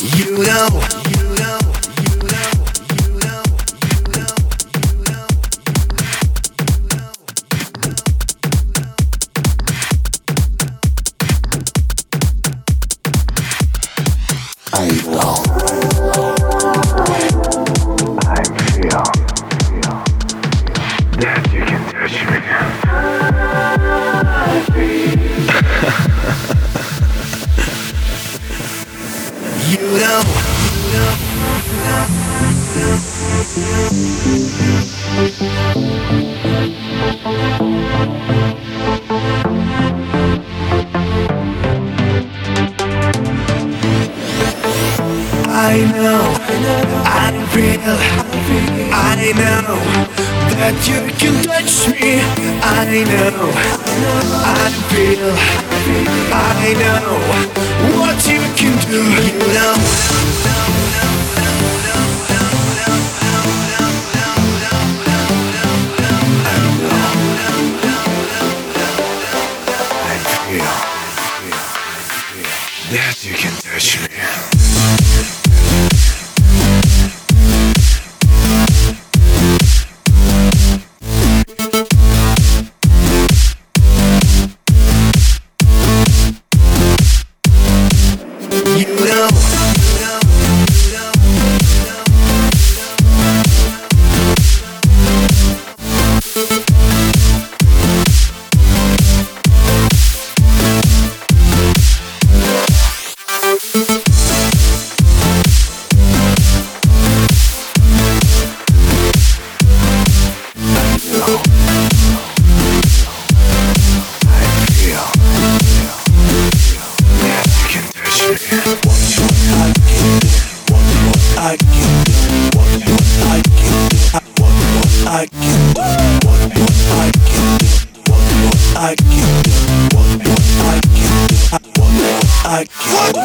you know, you know, you know, I know, I feel, I know that you can touch me. I know, I feel, I know what you can do. You know. I can. do, what what I can do, what what I can do, what what I can do, what what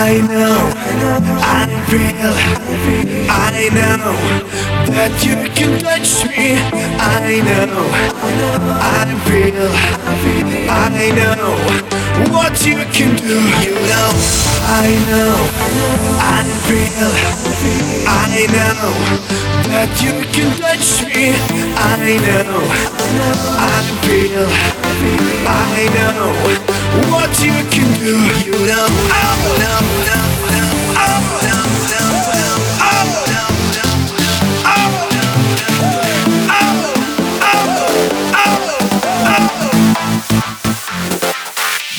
I know, I feel, I know that you can touch me. I know, I feel, I know what you can do. You know, I know, I feel, I know that you can touch me. I know, I feel, I know what you can do. You know, oh, no, no, no, oh, no, no, no, oh, no, no, oh, oh, oh, oh,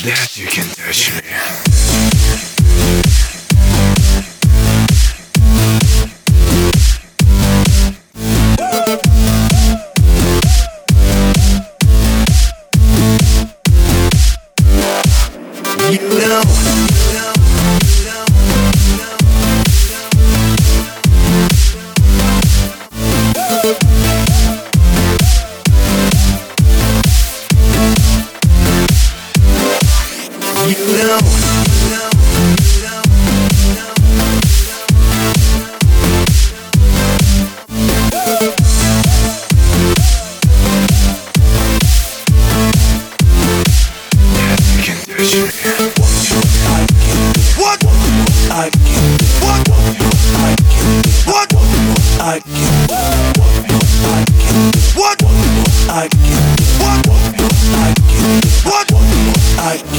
That you can touch me. You know. What? I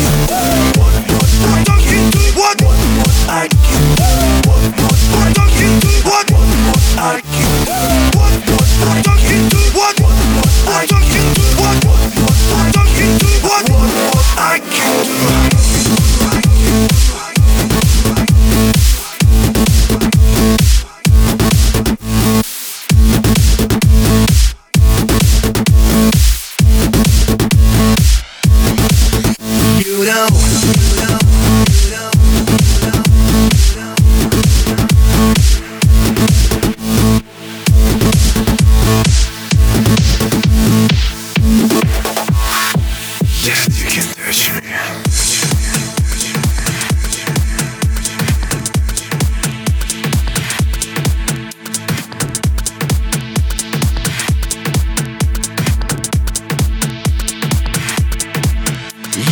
you can touch me.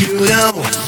You know